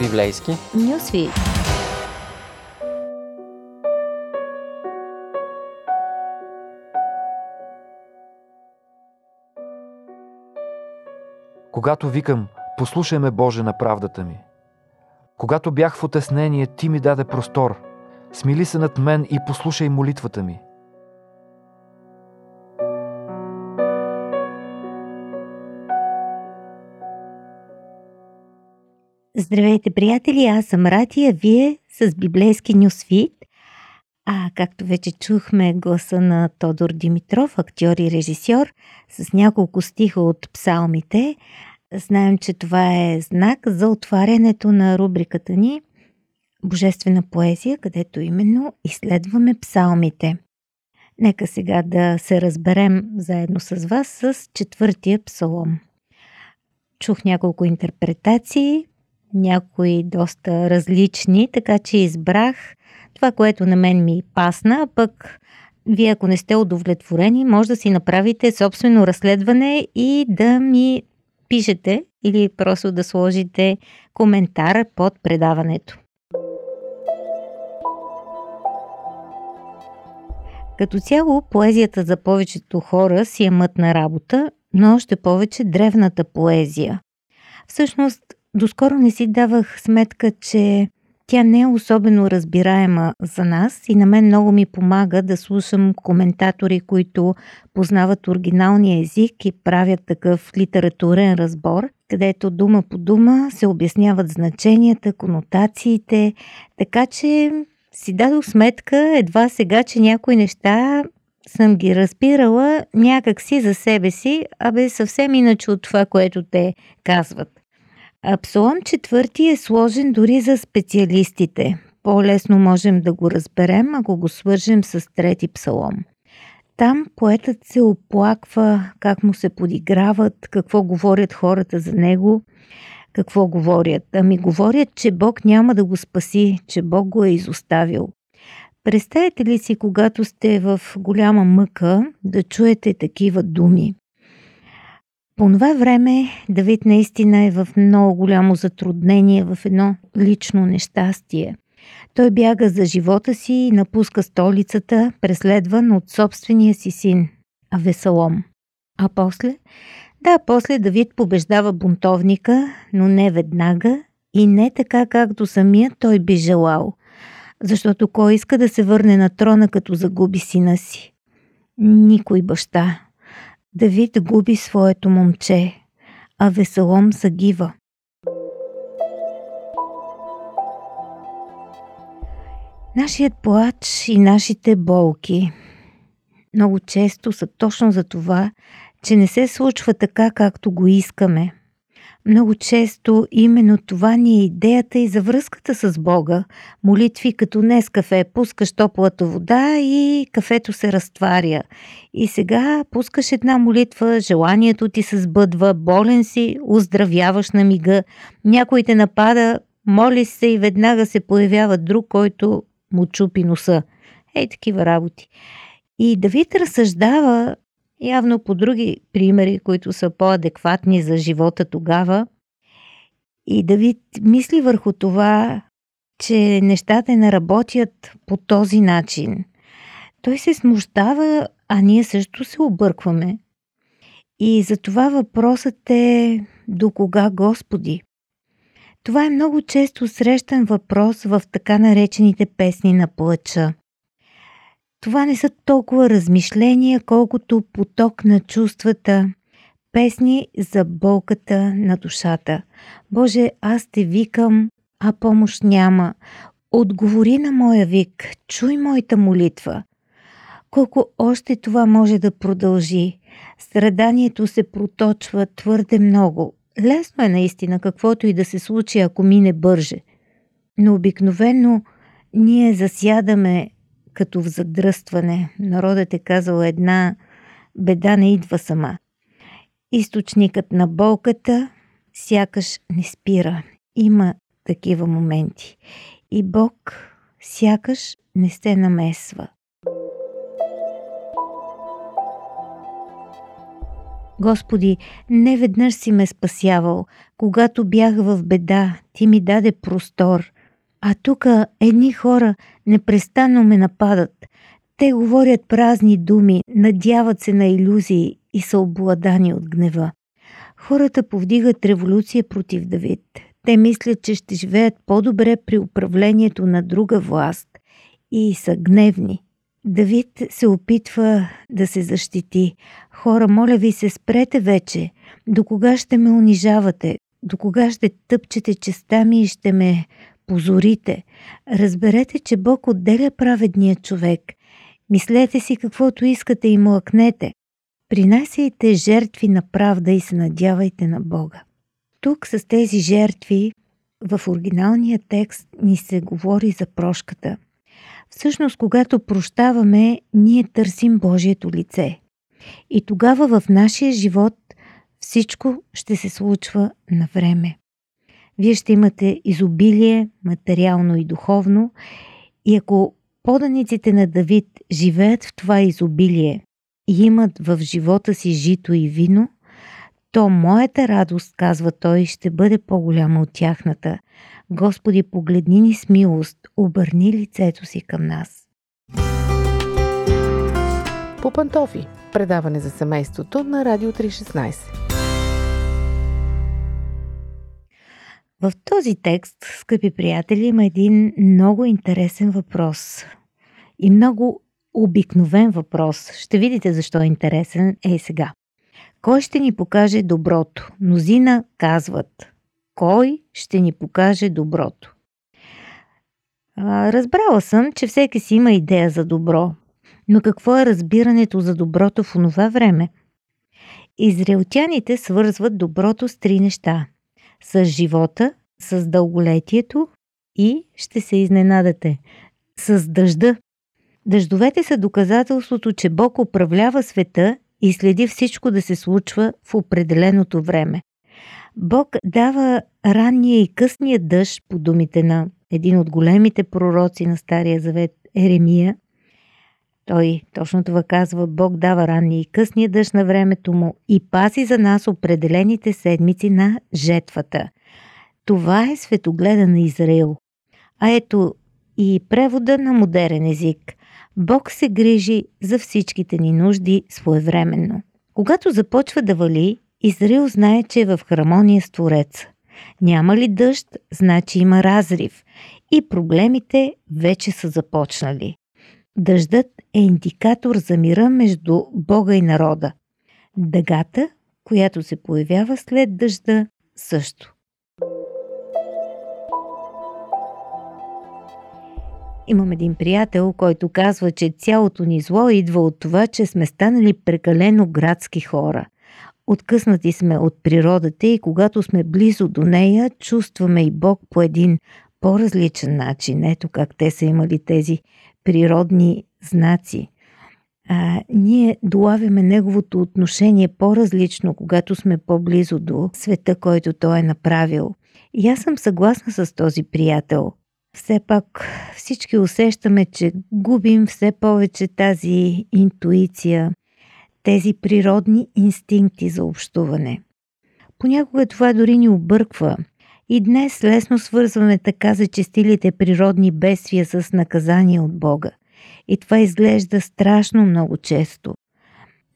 Библейски Нюсвит. Когато викам, послушай ме Боже на правдата ми. Когато бях в отеснение, Ти ми даде простор. Смили се над мен и послушай молитвата ми. Здравейте, приятели! Аз съм Ратия, вие с библейски нюсфит. А както вече чухме гласа на Тодор Димитров, актьор и режисьор, с няколко стиха от псалмите, знаем, че това е знак за отварянето на рубриката ни Божествена поезия, където именно изследваме псалмите. Нека сега да се разберем заедно с вас с четвъртия псалом. Чух няколко интерпретации, някои доста различни, така че избрах това, което на мен ми пасна, пък вие ако не сте удовлетворени, може да си направите собствено разследване и да ми пишете или просто да сложите коментар под предаването. Като цяло, поезията за повечето хора си е мътна работа, но още повече древната поезия. Всъщност, доскоро не си давах сметка, че тя не е особено разбираема за нас и на мен много ми помага да слушам коментатори, които познават оригиналния език и правят такъв литературен разбор, където дума по дума се обясняват значенията, конотациите, така че си дадох сметка едва сега, че някои неща съм ги разбирала някак си за себе си, а бе съвсем иначе от това, което те казват. Псалом четвърти е сложен дори за специалистите. По-лесно можем да го разберем, ако го свържем с трети псалом. Там поетът се оплаква как му се подиграват, какво говорят хората за него – какво говорят? Ами говорят, че Бог няма да го спаси, че Бог го е изоставил. Представете ли си, когато сте в голяма мъка, да чуете такива думи? По това време Давид наистина е в много голямо затруднение, в едно лично нещастие. Той бяга за живота си и напуска столицата, преследван от собствения си син, Авесалом. А после да, после Давид побеждава бунтовника, но не веднага и не така, както самият той би желал. Защото кой иска да се върне на трона, като загуби сина си? Никой баща. Давид губи своето момче, а Весалом загива. Нашият плач и нашите болки много често са точно за това, че не се случва така, както го искаме. Много често именно това ни е идеята и за връзката с Бога. Молитви като днес кафе, пускаш топлата вода и кафето се разтваря. И сега пускаш една молитва, желанието ти се сбъдва, болен си, оздравяваш на мига, някой те напада, моли се и веднага се появява друг, който му чупи носа. Ей, такива работи. И Давид разсъждава явно по други примери, които са по-адекватни за живота тогава. И Давид мисли върху това, че нещата не работят по този начин. Той се смущава, а ние също се объркваме. И затова въпросът е до кога Господи? Това е много често срещан въпрос в така наречените песни на плача. Това не са толкова размишления, колкото поток на чувствата, песни за болката на душата. Боже, аз те викам, а помощ няма. Отговори на моя вик, чуй моята молитва. Колко още това може да продължи? Страданието се проточва твърде много. Лесно е наистина каквото и да се случи, ако мине бърже. Но обикновено ние засядаме като в задръстване. Народът е казал една беда не идва сама. Източникът на болката сякаш не спира. Има такива моменти. И Бог сякаш не се намесва. Господи, не веднъж си ме спасявал. Когато бях в беда, ти ми даде простор. А тук едни хора непрестанно ме нападат. Те говорят празни думи, надяват се на иллюзии и са обладани от гнева. Хората повдигат революция против Давид. Те мислят, че ще живеят по-добре при управлението на друга власт и са гневни. Давид се опитва да се защити. Хора, моля ви се, спрете вече. До кога ще ме унижавате? До кога ще тъпчете честа ми и ще ме позорите? Разберете, че Бог отделя праведния човек. Мислете си каквото искате и млъкнете. Принасяйте жертви на правда и се надявайте на Бога. Тук с тези жертви в оригиналния текст ни се говори за прошката. Всъщност, когато прощаваме, ние търсим Божието лице. И тогава в нашия живот всичко ще се случва на време. Вие ще имате изобилие, материално и духовно, и ако поданиците на Давид живеят в това изобилие и имат в живота си жито и вино, то моята радост, казва той, ще бъде по-голяма от тяхната. Господи, погледни ни с милост, обърни лицето си към нас. По пантофи. Предаване за семейството на Радио 316. В този текст, скъпи приятели, има един много интересен въпрос. И много обикновен въпрос. Ще видите защо е интересен. Ей сега. Кой ще ни покаже доброто? Мнозина казват. Кой ще ни покаже доброто? Разбрала съм, че всеки си има идея за добро. Но какво е разбирането за доброто в онова време? Израелтяните свързват доброто с три неща. С живота, с дълголетието и, ще се изненадате, с дъжда. Дъждовете са доказателството, че Бог управлява света и следи всичко да се случва в определеното време. Бог дава ранния и късния дъжд, по думите на един от големите пророци на Стария Завет, Еремия. Той точно това казва, Бог дава ранния и късния дъжд на времето му и пази за нас определените седмици на жетвата. Това е светогледа на Израил. А ето и превода на модерен език. Бог се грижи за всичките ни нужди своевременно. Когато започва да вали, Израил знае, че е в хармония с Твореца. Няма ли дъжд, значи има разрив и проблемите вече са започнали. Дъждът е индикатор за мира между Бога и народа. Дъгата, която се появява след дъжда, също. Имам един приятел, който казва, че цялото ни зло идва от това, че сме станали прекалено градски хора. Откъснати сме от природата и когато сме близо до нея, чувстваме и Бог по един по-различен начин. Ето как те са имали тези природни знаци. А, ние долавяме неговото отношение по-различно, когато сме по-близо до света, който той е направил. И аз съм съгласна с този приятел. Все пак всички усещаме, че губим все повече тази интуиция, тези природни инстинкти за общуване. Понякога това дори ни обърква и днес лесно свързваме така зачестилите природни бедствия с наказание от Бога. И това изглежда страшно много често.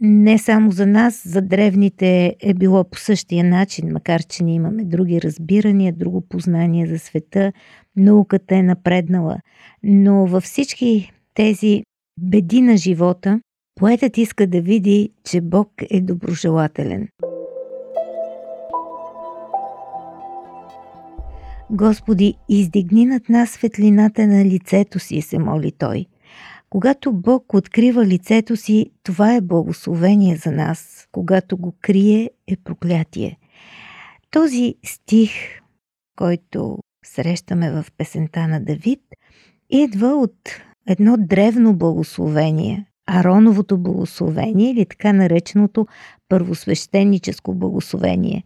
Не само за нас, за древните е било по същия начин, макар че ние имаме други разбирания, друго познание за света, науката е напреднала. Но във всички тези беди на живота, поетът иска да види, че Бог е доброжелателен. Господи, издигни над нас светлината на лицето си, се моли той. Когато Бог открива лицето си, това е благословение за нас. Когато го крие, е проклятие. Този стих, който срещаме в песента на Давид, идва от едно древно благословение, Ароновото благословение или така нареченото първосвещеническо благословение.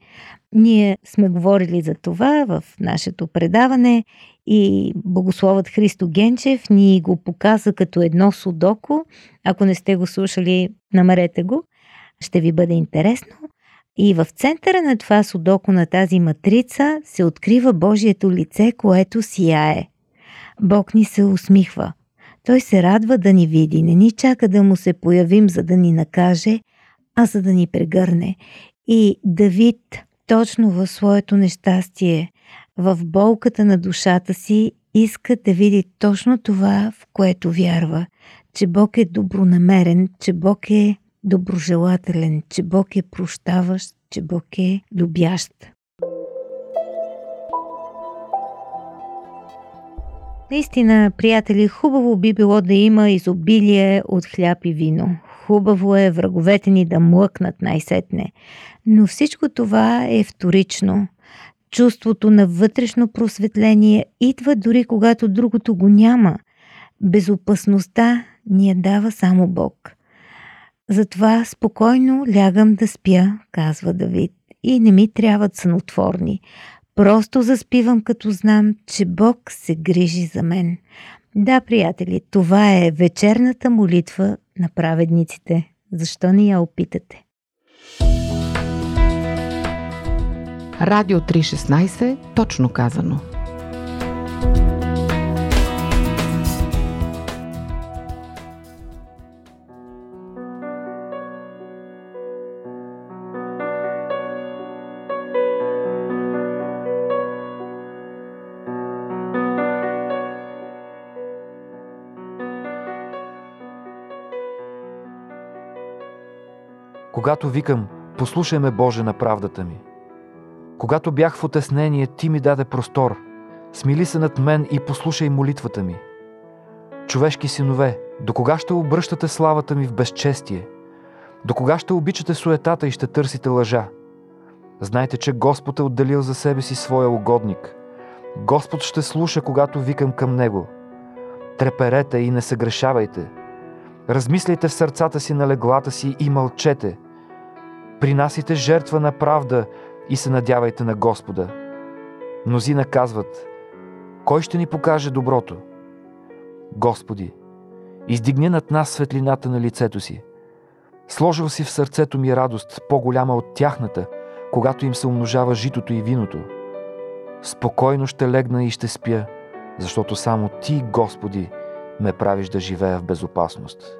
Ние сме говорили за това в нашето предаване и богословът Христо Генчев ни го показа като едно судоко. Ако не сте го слушали, намерете го. ще ви бъде интересно. И в центъра на това судоко на тази матрица се открива Божието лице, което сияе. Бог ни се усмихва. Той се радва да ни види, не ни чака да му се появим, за да ни накаже, а за да ни прегърне. И Давид точно в своето нещастие, в болката на душата си, иска да види точно това, в което вярва, че Бог е добронамерен, че Бог е доброжелателен, че Бог е прощаващ, че Бог е любящ. Наистина, приятели, хубаво би било да има изобилие от хляб и вино. Хубаво е враговете ни да млъкнат най-сетне. Но всичко това е вторично. Чувството на вътрешно просветление идва дори когато другото го няма. Безопасността ни я дава само Бог. Затова спокойно лягам да спя, казва Давид, и не ми трябват сънотворни. Просто заспивам, като знам, че Бог се грижи за мен. Да, приятели, това е вечерната молитва на праведниците. Защо не я опитате? Радио 316, точно казано. Когато викам, послушай ме Боже на правдата ми. Когато бях в отеснение, Ти ми даде простор. Смили се над мен и послушай молитвата ми. Човешки синове, до кога ще обръщате славата ми в безчестие? До кога ще обичате суетата и ще търсите лъжа? Знайте, че Господ е отделил за себе си своя угодник. Господ ще слуша, когато викам към Него. Треперете и не съгрешавайте. Размисляйте в сърцата си на леглата си и мълчете – Принасите жертва на правда и се надявайте на Господа. Мнозина казват, кой ще ни покаже доброто? Господи, издигни над нас светлината на лицето си. Сложил си в сърцето ми радост, по-голяма от тяхната, когато им се умножава житото и виното. Спокойно ще легна и ще спя, защото само Ти, Господи, ме правиш да живея в безопасност.